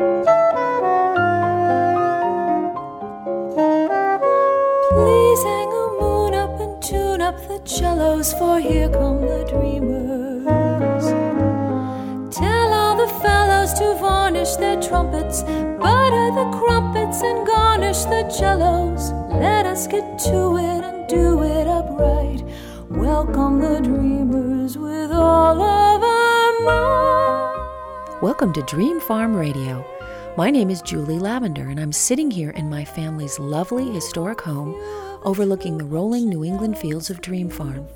Please hang a moon up and tune up the cellos, for here come the dreamers. Tell all the fellows to varnish their trumpets, butter the crumpets, and garnish the cellos. Let us get to it and do it upright. Welcome the dreamers with all of our might. Welcome to Dream Farm Radio. My name is Julie Lavender, and I'm sitting here in my family's lovely historic home overlooking the rolling New England fields of Dream Farm.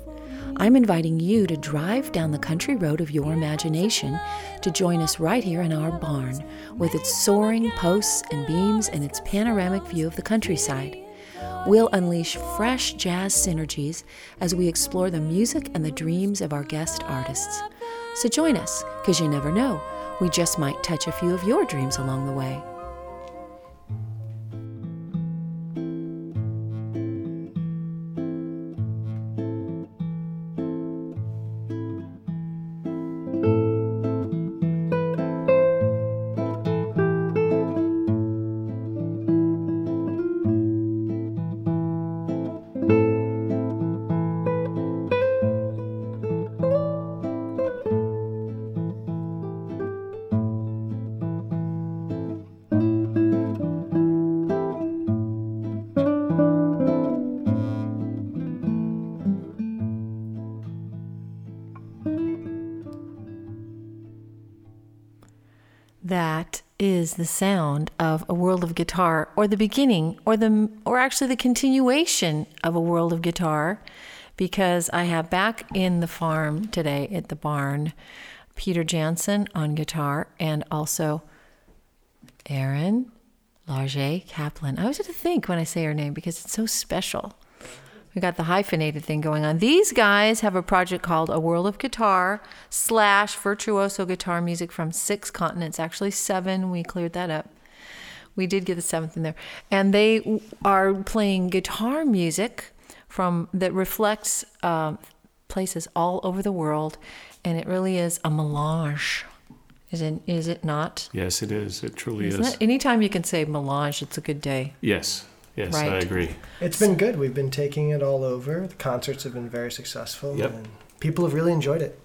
I'm inviting you to drive down the country road of your imagination to join us right here in our barn with its soaring posts and beams and its panoramic view of the countryside. We'll unleash fresh jazz synergies as we explore the music and the dreams of our guest artists. So join us, because you never know, we just might touch a few of your dreams along the way. The sound of a world of guitar, or the beginning, or the, or actually the continuation of a world of guitar, because I have back in the farm today at the barn, Peter Janson on guitar, and also Erin Larget Kaplan. I always have to think when I say her name because it's so special. We got the hyphenated thing going on. These guys have a project called A World of Guitar slash virtuoso guitar music from six continents, actually seven. We cleared that up. We did get the seventh in there, and they are playing guitar music from that reflects uh, places all over the world, and it really is a melange. Is it? Is it not? Yes, it is. It truly Isn't is. it? Anytime you can say melange, it's a good day. Yes. Yes, I agree. It's been good. We've been taking it all over. The concerts have been very successful, Yep. and people have really enjoyed it.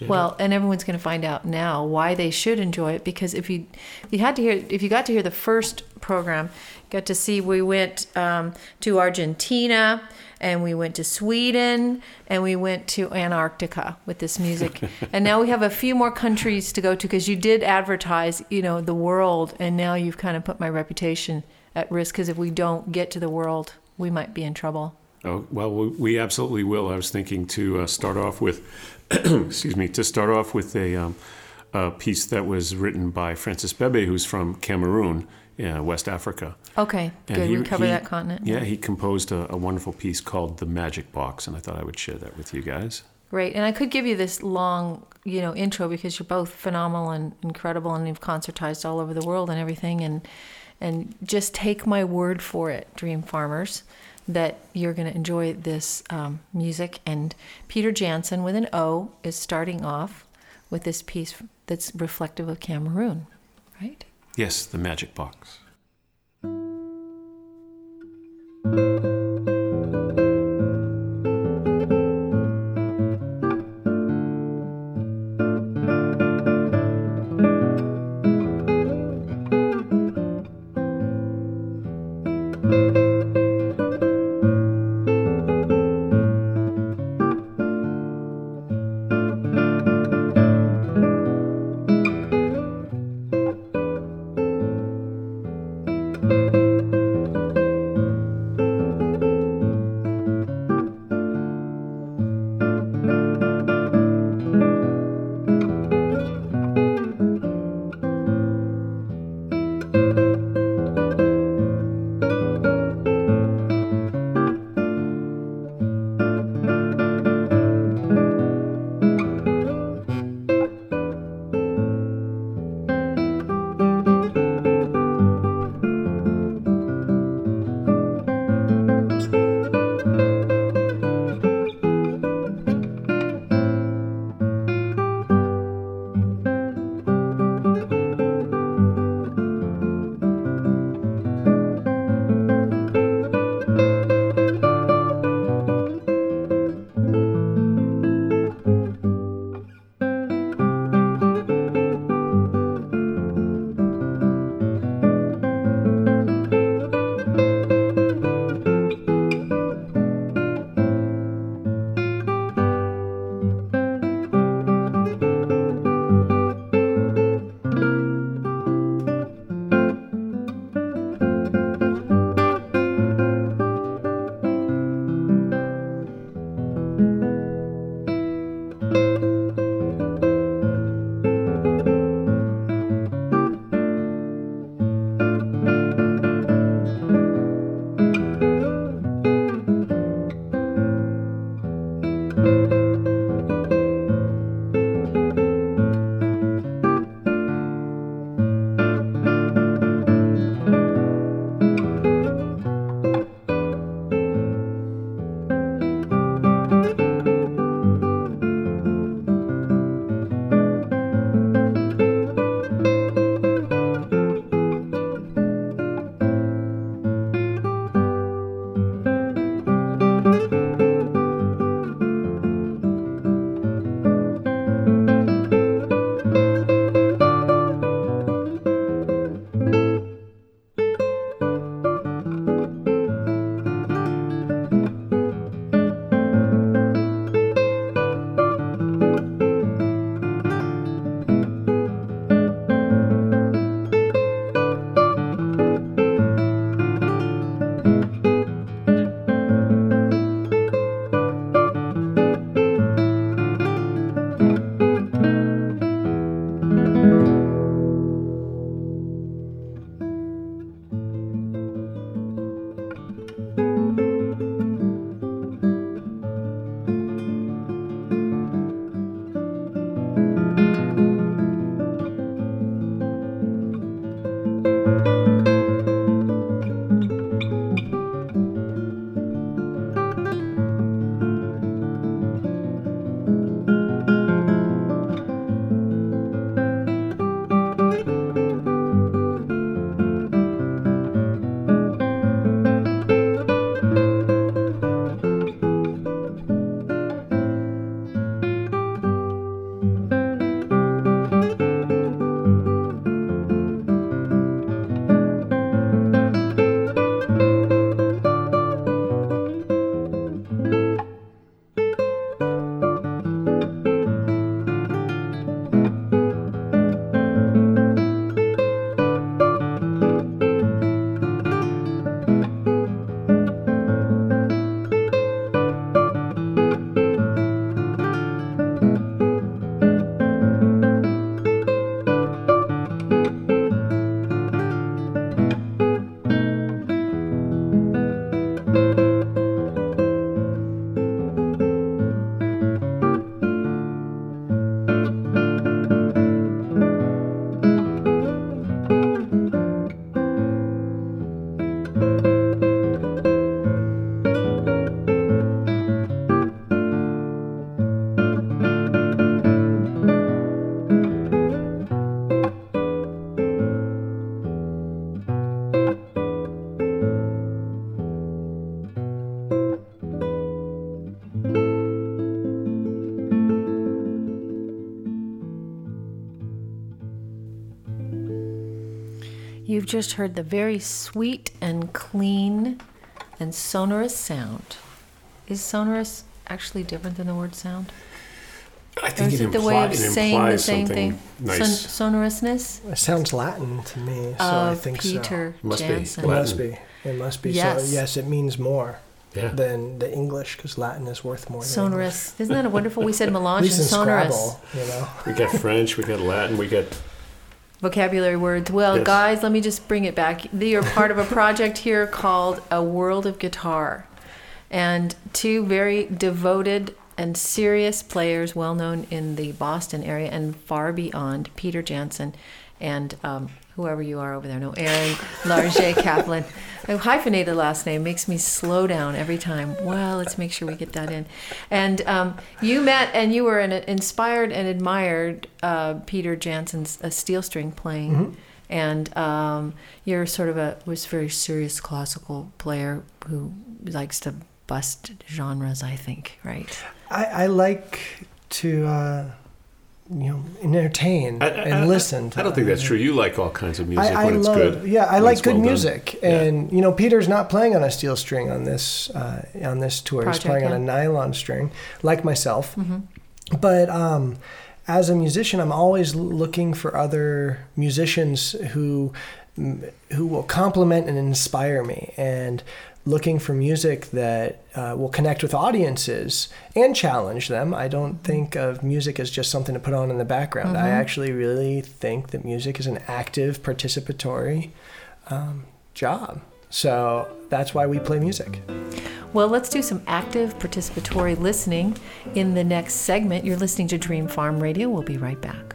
Yeah. Well, and everyone's going to find out now why they should enjoy it because if you if you had to hear if you got to hear the first program, got to see we went um, to Argentina and we went to Sweden and we went to Antarctica with this music, and now we have a few more countries to go to because you did advertise, you know, the world, and now you've kind of put my reputation at risk because if we don't get to the world, we might be in trouble. Oh, well, we, absolutely will. I was thinking to uh, start off with, excuse me, to start off with a, um, a piece that was written by Francis Bebey, who's from Cameroon, uh, West Africa. Okay, And good. he- we cover he- that continent. Yeah, he composed a, a wonderful piece called "The Magic Box," and I thought I would share that with you guys. Great. And I could give you this long, you know, intro because you're both phenomenal and incredible and you've concertized all over the world and everything and and just take my word for it, dream farmers, that you're going to enjoy this um, music. And Peter Janson with an O is starting off with this piece that's reflective of Cameroon, right? Yes, "The Magic Box." You've just heard the very sweet and clean and sonorous sound. Is sonorous actually different than the word sound? I think is it, it the impli- way of it saying the implies same something thing? nice. Son- sonorousness It sounds Latin to me, so I think Peter Must be. so. It must be. It must be. Yes. So yes, it means more yeah. than the English because Latin is worth more. Than Sonorous. Isn't that a wonderful? We said English. At melange least and sonorous. Scrabble, you know. we got French, we got Latin, we got vocabulary words. Well, Yes. guys, let me just bring it back. You're part of a project here called A World of Guitar. And two very devoted and serious players, well known in the Boston area and far beyond, Peter Janson and um, whoever you are over there. No, Aaron Larger Caplan. A hyphenated last name makes me slow down every time. Well, let's make sure we get that in. And um, you met and you were an inspired and admired uh, Peter Janson's uh, steel string playing. And um, you're sort of a was very serious classical player who likes to bust genres. I think, right? I, I like to, uh, you know, entertain I- I- and I- listen. To I don't think that's true. You like all kinds of music I, I when it's love, good. yeah, I like good well done. music, Yeah. and you know, Peter's not playing on a steel string on this uh, on this tour. Project, He's playing on a nylon string, like myself. Mm-hmm. But um, as a musician, I'm always looking for other musicians who who will complement and inspire me, and looking for music that uh, will connect with audiences and challenge them. I don't think of music as just something to put on in the background. I actually really think that music is an active, participatory um, job. So that's why we play music. Well, let's do some active participatory listening in the next segment. You're listening to Dream Farm Radio. We'll be right back.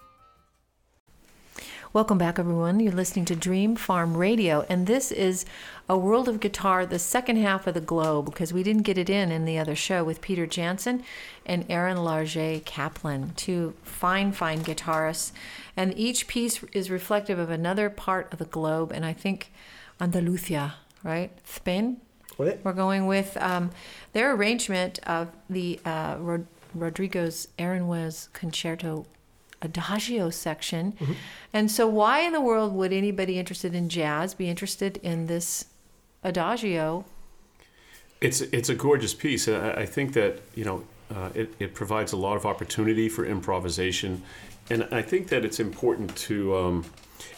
Welcome back, everyone. You're listening to Dream Farm Radio, and this is a world of guitar, the second half of the globe, because we didn't get it in in the other show with Peter Janson and Aaron Larget-Caplan, two fine, fine guitarists. And each piece is reflective of another part of the globe, and I think Andalusia, right? Spain? What? We're going with um, their arrangement of the uh, Rod- Rodrigo's Aranjuez Concerto Adagio section. Mm-hmm. And so, why in the world would anybody interested in jazz be interested in this Adagio? It's it's a gorgeous piece. I, I think that you know uh, it, it provides a lot of opportunity for improvisation, and I think that it's important to, um,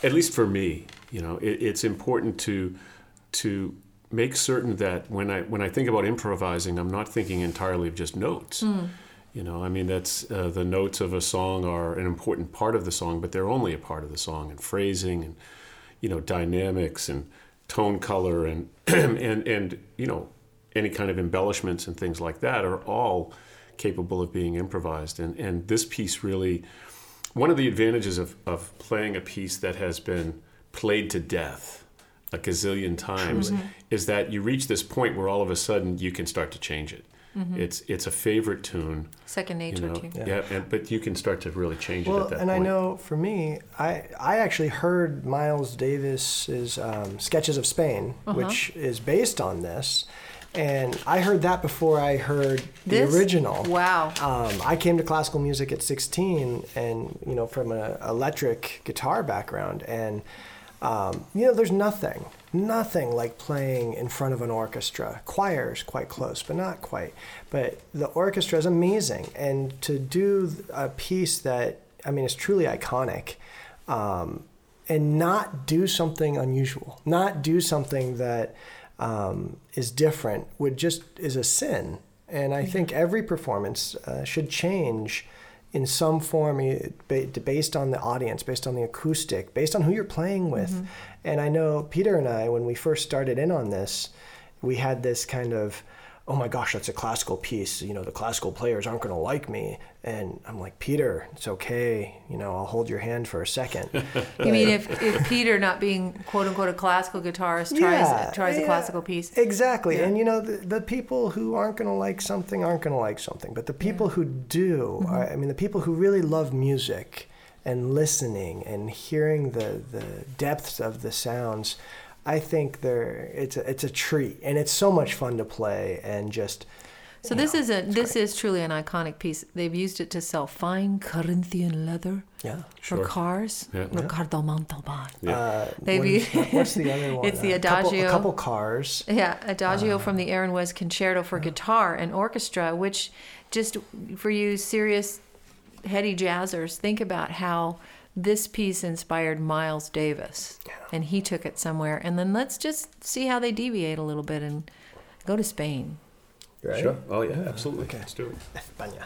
at least for me, you know, it, it's important to to make certain that when I when I think about improvising, I'm not thinking entirely of just notes. You know, I mean, that's uh, the notes of a song are an important part of the song, but they're only a part of the song, and phrasing, and you know, dynamics, and tone color, and and and you know, any kind of embellishments and things like that are all capable of being improvised. And and this piece really, one of the advantages of of playing a piece that has been played to death a gazillion times is that you reach this point where all of a sudden you can start to change it. It's it's a favorite tune, Second you nature, know. too. Yeah, and, but you can start to really change it Well, at that and I know for me, I I actually heard Miles Davis's um, Sketches of Spain, Uh-huh. which is based on this, and I heard that before I heard the This? original. Wow. Um, I came to classical music at 16, and you know, from an electric guitar background, and um, you know, there's nothing, nothing like playing in front of an orchestra. Choir's quite close, but not quite. But the orchestra is amazing, and to do a piece that I mean, is truly iconic. Um, and not do something unusual, not do something that um, is different, would just is a sin. And I think every performance uh, should change in some form eh, based on the audience, based on the acoustic, based on who you're playing with. And I know Peter and I, when we first started in on this, we had this kind of, oh my gosh, that's a classical piece. You know, the classical players aren't going to like me. And I'm like, Peter, it's okay. You know, I'll hold your hand for a second. You mean if, if Peter, not being quote unquote a classical guitarist, tries tries a classical piece? Exactly. And you know, the, the people who aren't going to like something aren't going to like something. But the people who do, Mm-hmm. are, I mean, the people who really love music and listening and hearing the, the depths of the sounds, I think they're it's a, it's a treat and it's so much fun to play and just So this is a this is truly an iconic piece. They've used it to sell fine Corinthian leather yeah. for Sure. cars. Yeah. Ricardo Montalban. Uh, They've what is- used- what's the other one? It's the A couple- Adagio. A couple, cars. Yeah, Adagio from Uh-huh. the Aranjuez Concerto for guitar and orchestra, which just for you serious heady jazzers, think about how this piece inspired Miles Davis. And he took it somewhere. And then let's just see how they deviate a little bit and go to Spain right? Sure. Oh yeah, yeah. absolutely. Okay. Let's do it. España.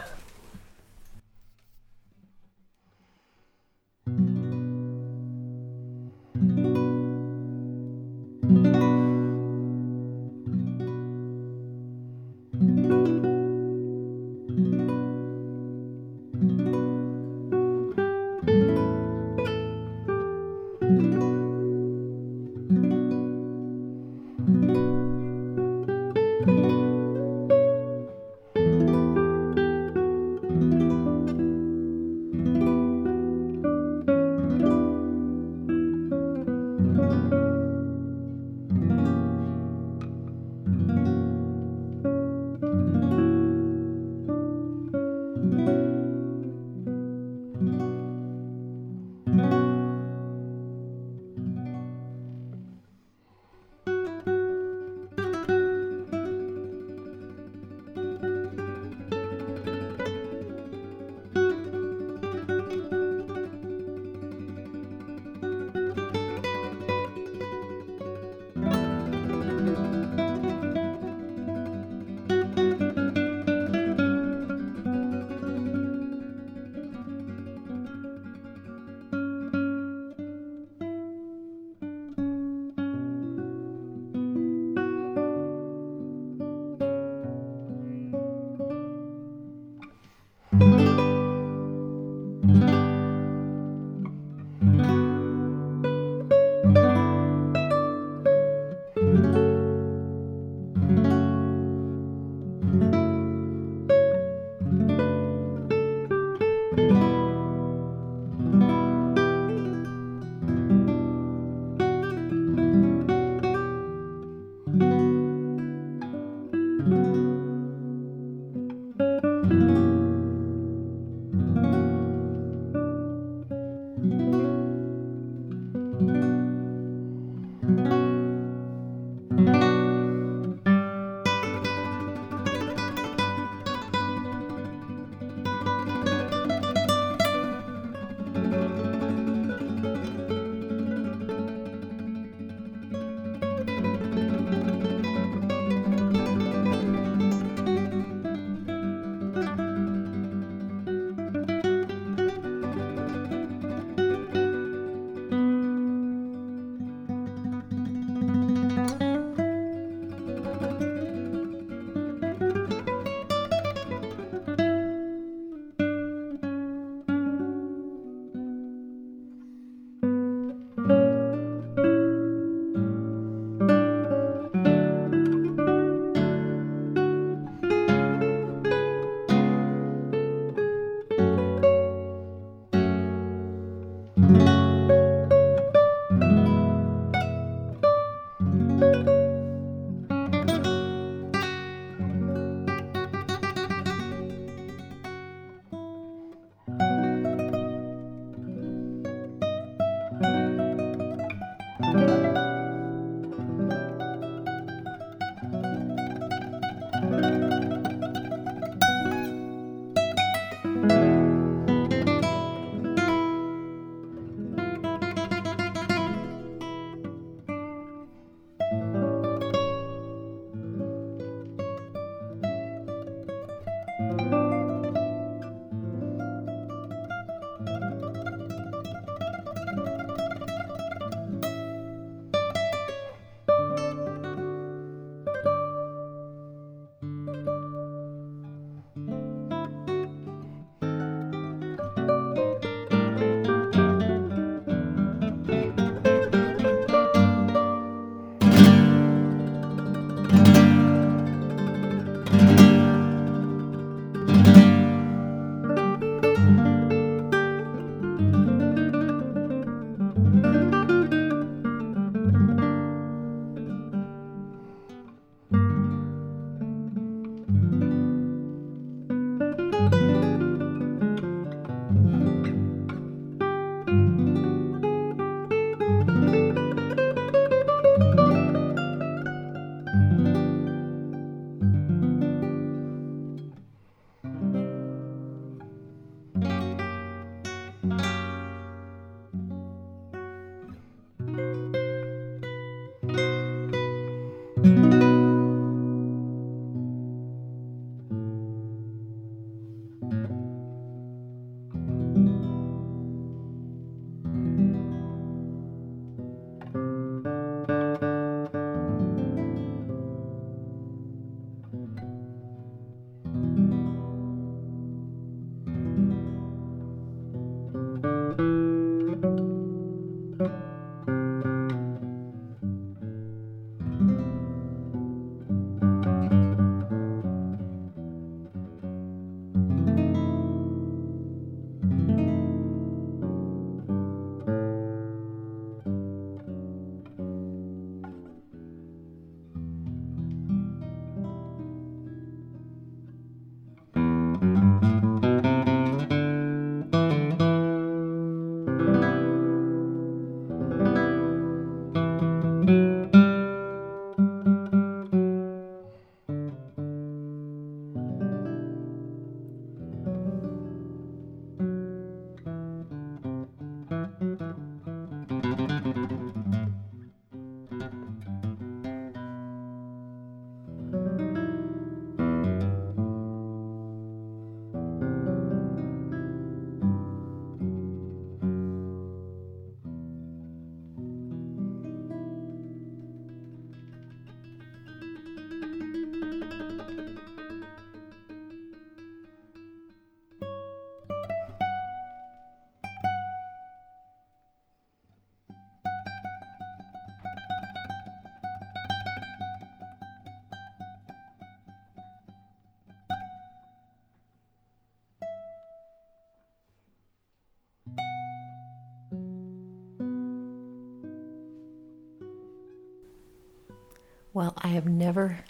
Well, I have never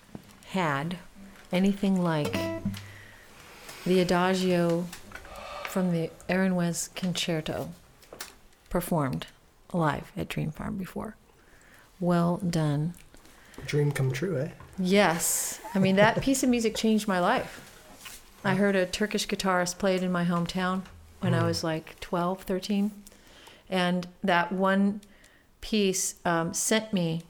had anything like the Adagio from the Aranjuez Concerto performed live at Dream Farm before. Well done. Dream come true, eh? Yes. I mean, that piece of music changed my life. I heard a Turkish guitarist play it in my hometown when I was like 12, 13. And that one piece um, sent me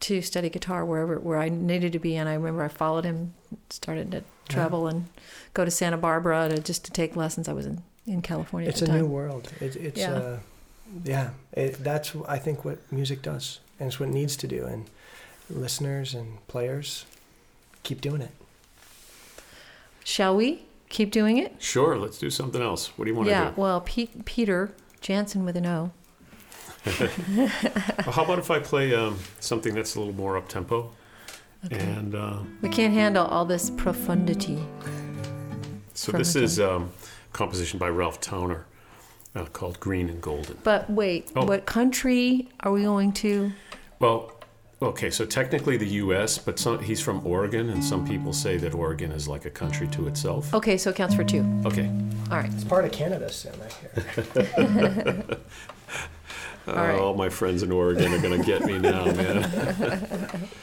to study guitar wherever where I needed to be. And I remember I followed him, started to travel and go to Santa Barbara to just to take lessons. I was in, in California It's at a the new world. It, it's Yeah. uh, yeah. It, that's I think what music does, and it's what it needs to do. And listeners and players keep doing it. Shall we keep doing it? Sure, let's do something else. What do you want to do? Yeah. Well, Pete, Peter Janson with an O. Well, how about if I play um, something that's a little more up tempo? Okay. And uh, We can't handle all this profundity. so this is um, composition by Ralph Towner uh, called Green and Golden. But wait, Oh. what country are we going to? Well, okay, so technically the U.S., but some, he's from Oregon, and some people say that Oregon is like a country to itself. Okay, so it counts for two. Okay. All right. It's part of Canada, Sam. I hear. All right. All my friends in Oregon are going to get me now, man.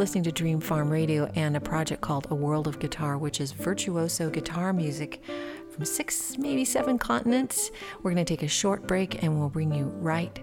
listening to Dream Farm Radio and a project called A World of Guitar, which is virtuoso guitar music from six, maybe seven continents. We're going to take a short break and we'll bring you right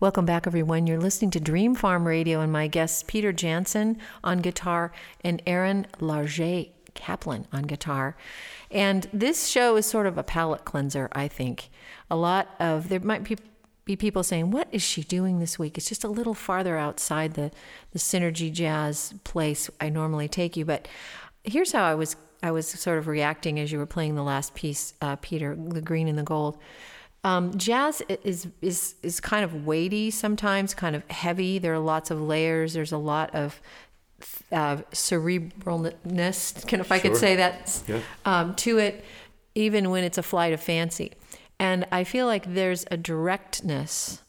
Welcome back, everyone. You're listening to Dream Farm Radio, and my guests Peter Janson on guitar and Aaron Larget Kaplan on guitar. And this show is sort of a palate cleanser, I think. A lot of, there might be, be people saying, What is she doing this week? It's just a little farther outside the, the Synergy Jazz place I normally take you. But here's how I was. I was sort of reacting as you were playing the last piece, uh, Peter, the green and the gold. Um, jazz is is is kind of weighty sometimes, kind of heavy. There are lots of layers. There's a lot of uh, cerebralness, can if I could say that, Yeah. um, to it, even when it's a flight of fancy. And I feel like there's a directness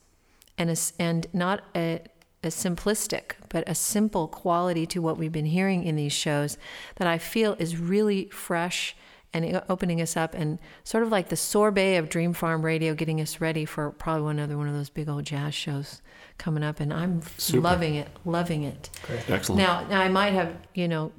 and a, and not a, a simplistic, but a simple quality to what we've been hearing in these shows that I feel is really fresh and opening us up and sort of like the sorbet of Dream Farm Radio, getting us ready for probably one another one of those big old jazz shows coming up. And I'm Super. loving it, loving it. Excellent. Now, now I might have, you know,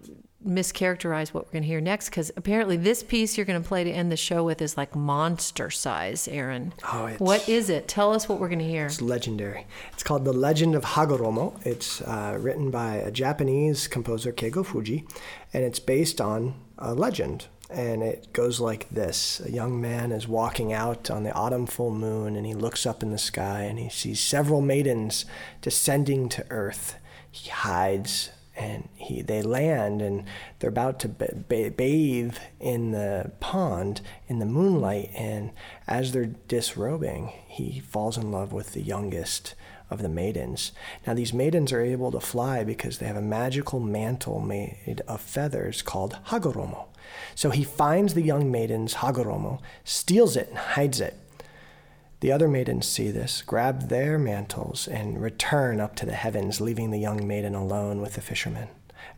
mischaracterized what we're going to hear next because apparently this piece you're going to play to end the show with is like monster size, Aaron. Oh, it's- what is it? Tell us what we're going to hear. It's legendary. It's called The Legend of Hagoromo. It's uh, written by a Japanese composer, Keigo Fujii, and it's based on a legend. And it goes like this. A young man is walking out on the autumn full moon, and he looks up in the sky and he sees several maidens descending to earth. He hides and he they land and they're about to ba- ba- bathe in the pond in the moonlight and as they're disrobing he falls in love with the youngest of the maidens. Now these maidens are able to fly because they have a magical mantle made of feathers called hagoromo so he finds the young maiden's hagoromo steals it and hides it the other maidens see this, grab their mantles, and return up to the heavens, leaving the young maiden alone with the fisherman.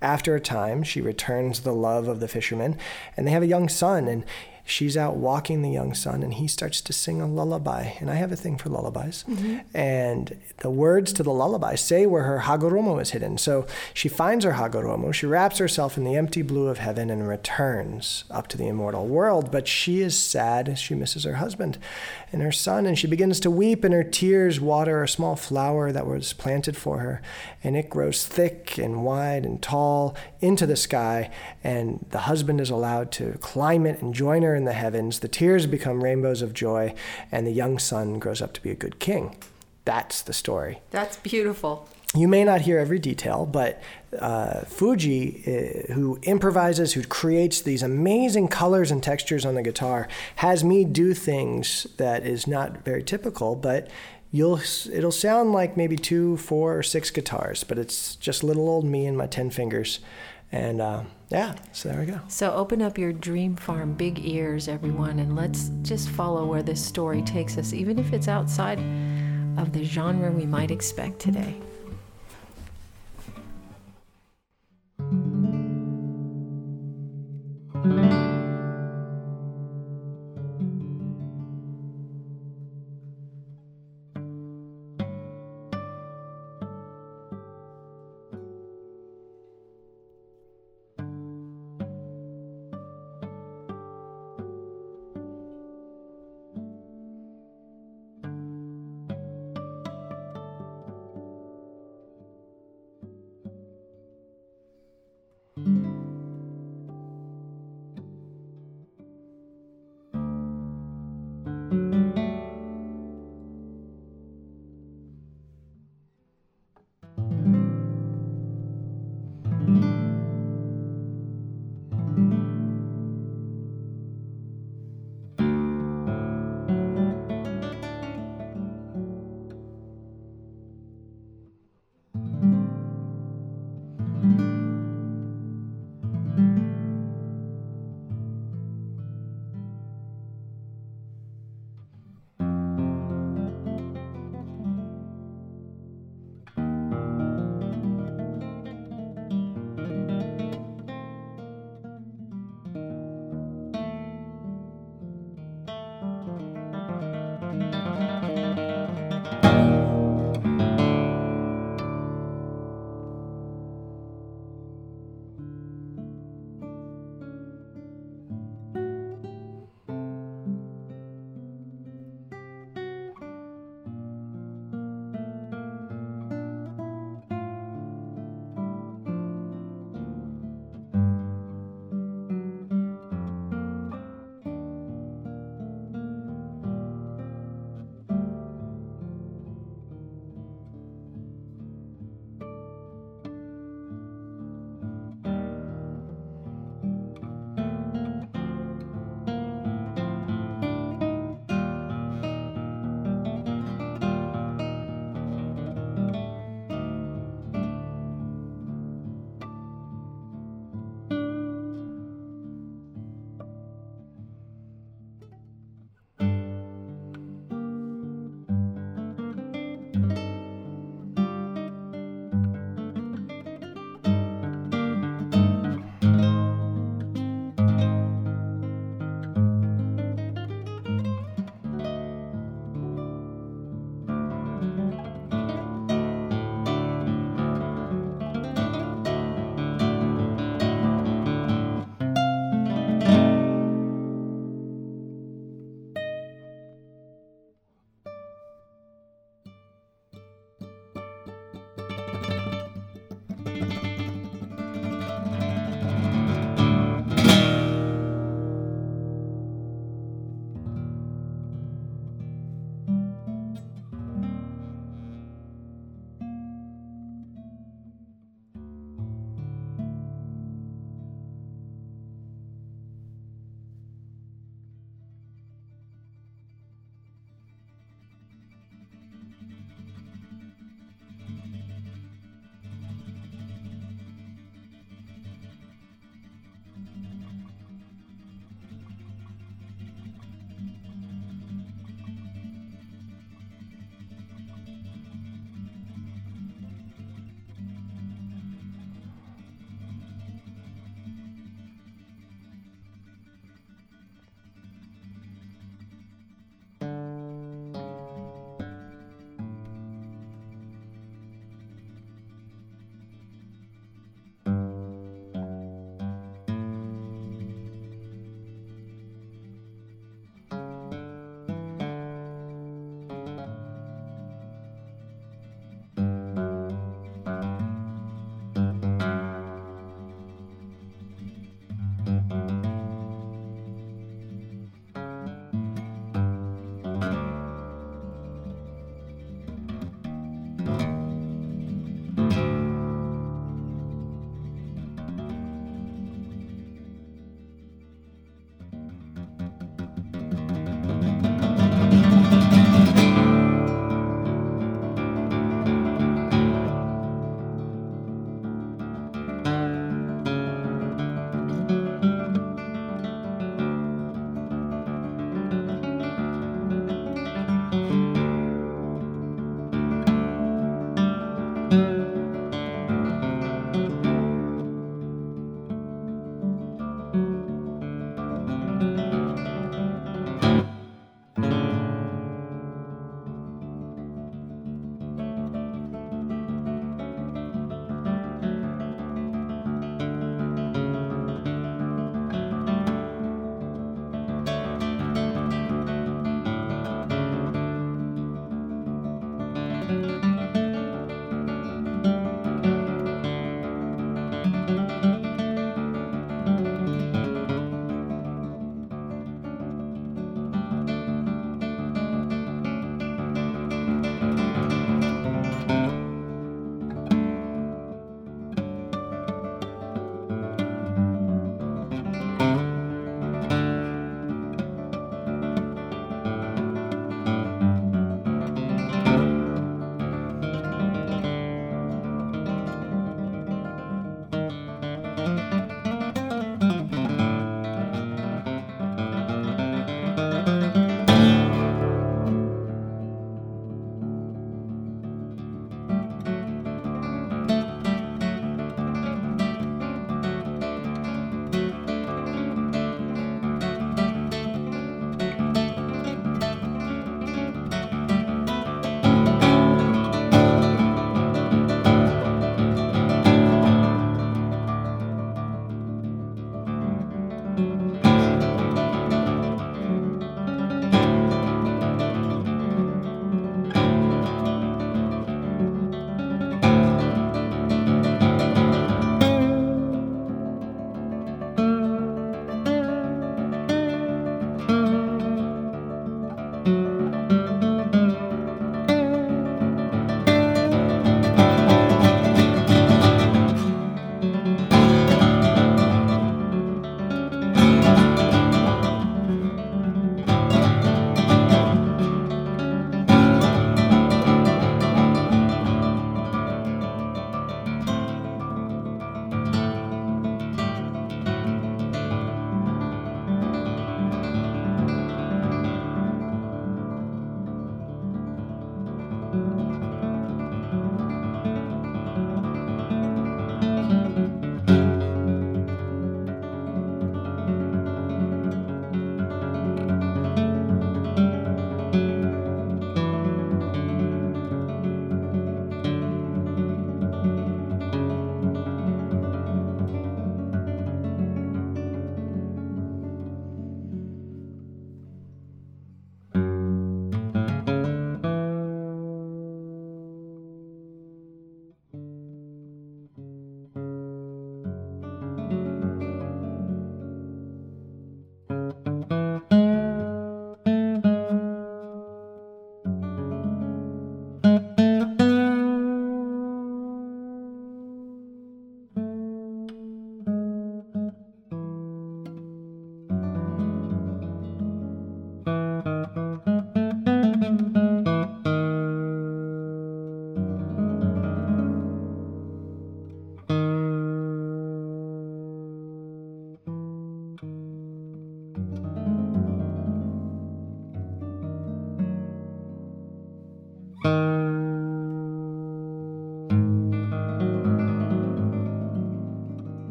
After a time, she returns the love of the fisherman, and they have a young son. And she's out walking the young son and he starts to sing a lullaby. And I have a thing for lullabies. Mm-hmm. And the words to the lullaby say where her Hagoromo is hidden. So she finds her Hagoromo, she wraps herself in the empty blue of heaven and returns up to the immortal world. But she is sad as she misses her husband and her son, and she begins to weep, and her tears water a small flower that was planted for her. And it grows thick and wide and tall into the sky, and the husband is allowed to climb it and join her in the heavens. The tears become rainbows of joy, and the young son grows up to be a good king. That's the story. That's beautiful. You may not hear every detail, but uh, Fujii, uh, who improvises, who creates these amazing colors and textures on the guitar, has me do things that is not very typical, but you'll it'll sound like maybe two, four, or six guitars, but it's just little old me and my ten fingers, and uh, yeah, so there we go. So open up your dream farm, big ears, everyone, and let's just follow where this story takes us, even if it's outside of the genre we might expect today.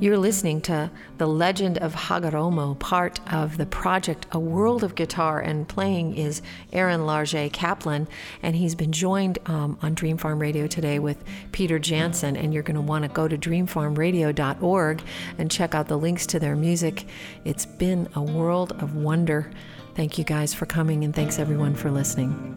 You're listening to The Legend of Hagoromo, part of the project A World of Guitar, and playing is Aaron Larget-Caplan, and he's been joined um, on Dream Farm Radio today with Peter Janson, and you're going to want to go to dreamfarmradio.org and check out the links to their music. It's been a world of wonder. Thank you guys for coming, and thanks everyone for listening.